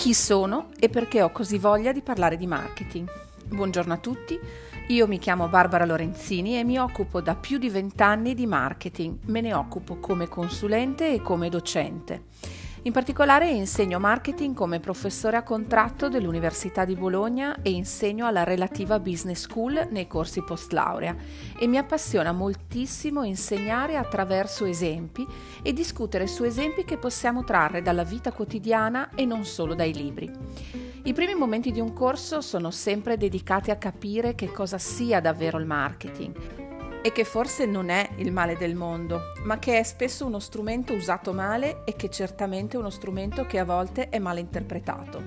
chi sono e perché ho così voglia di parlare di marketing. Buongiorno a tutti, io mi chiamo Barbara Lorenzini e mi occupo da più di vent'anni di marketing, me ne occupo come consulente e come docente. In particolare insegno marketing come professore a contratto dell'Università di Bologna e insegno alla relativa Business School nei corsi post laurea e mi appassiona moltissimo insegnare attraverso esempi e discutere su esempi che possiamo trarre dalla vita quotidiana e non solo dai libri. I primi momenti di un corso sono sempre dedicati a capire che cosa sia davvero il marketing e che forse non è il male del mondo, ma che è spesso uno strumento usato male e che certamente è uno strumento che a volte è male interpretato.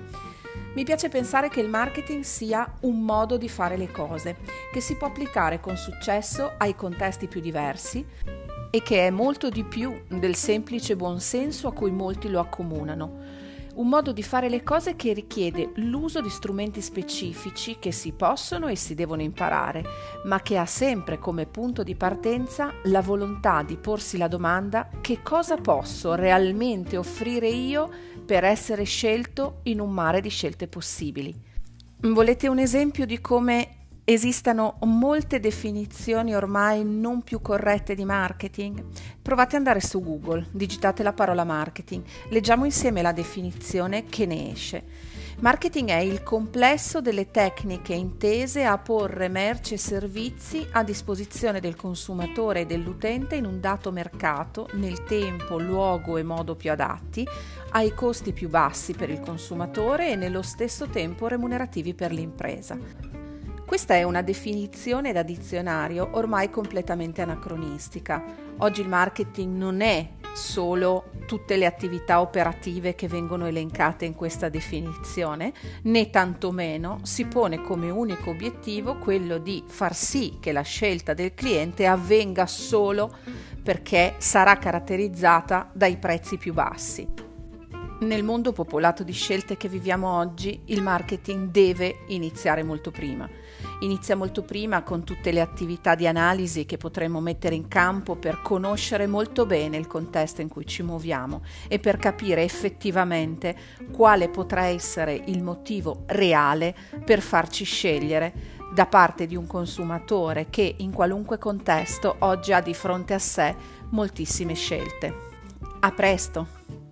Mi piace pensare che il marketing sia un modo di fare le cose, che si può applicare con successo ai contesti più diversi e che è molto di più del semplice buonsenso a cui molti lo accomunano un modo di fare le cose che richiede l'uso di strumenti specifici che si possono e si devono imparare, ma che ha sempre come punto di partenza la volontà di porsi la domanda che cosa posso realmente offrire io per essere scelto in un mare di scelte possibili. Volete un esempio di come Esistano molte definizioni ormai non più corrette di marketing. Provate ad andare su Google, digitate la parola marketing, leggiamo insieme la definizione che ne esce. Marketing è il complesso delle tecniche intese a porre merci e servizi a disposizione del consumatore e dell'utente in un dato mercato, nel tempo, luogo e modo più adatti, ai costi più bassi per il consumatore e nello stesso tempo remunerativi per l'impresa. Questa è una definizione da dizionario ormai completamente anacronistica. Oggi il marketing non è solo tutte le attività operative che vengono elencate in questa definizione, né tantomeno si pone come unico obiettivo quello di far sì che la scelta del cliente avvenga solo perché sarà caratterizzata dai prezzi più bassi. Nel mondo popolato di scelte che viviamo oggi, il marketing deve iniziare molto prima. Inizia molto prima con tutte le attività di analisi che potremmo mettere in campo per conoscere molto bene il contesto in cui ci muoviamo e per capire effettivamente quale potrà essere il motivo reale per farci scegliere da parte di un consumatore che in qualunque contesto oggi ha di fronte a sé moltissime scelte. A presto!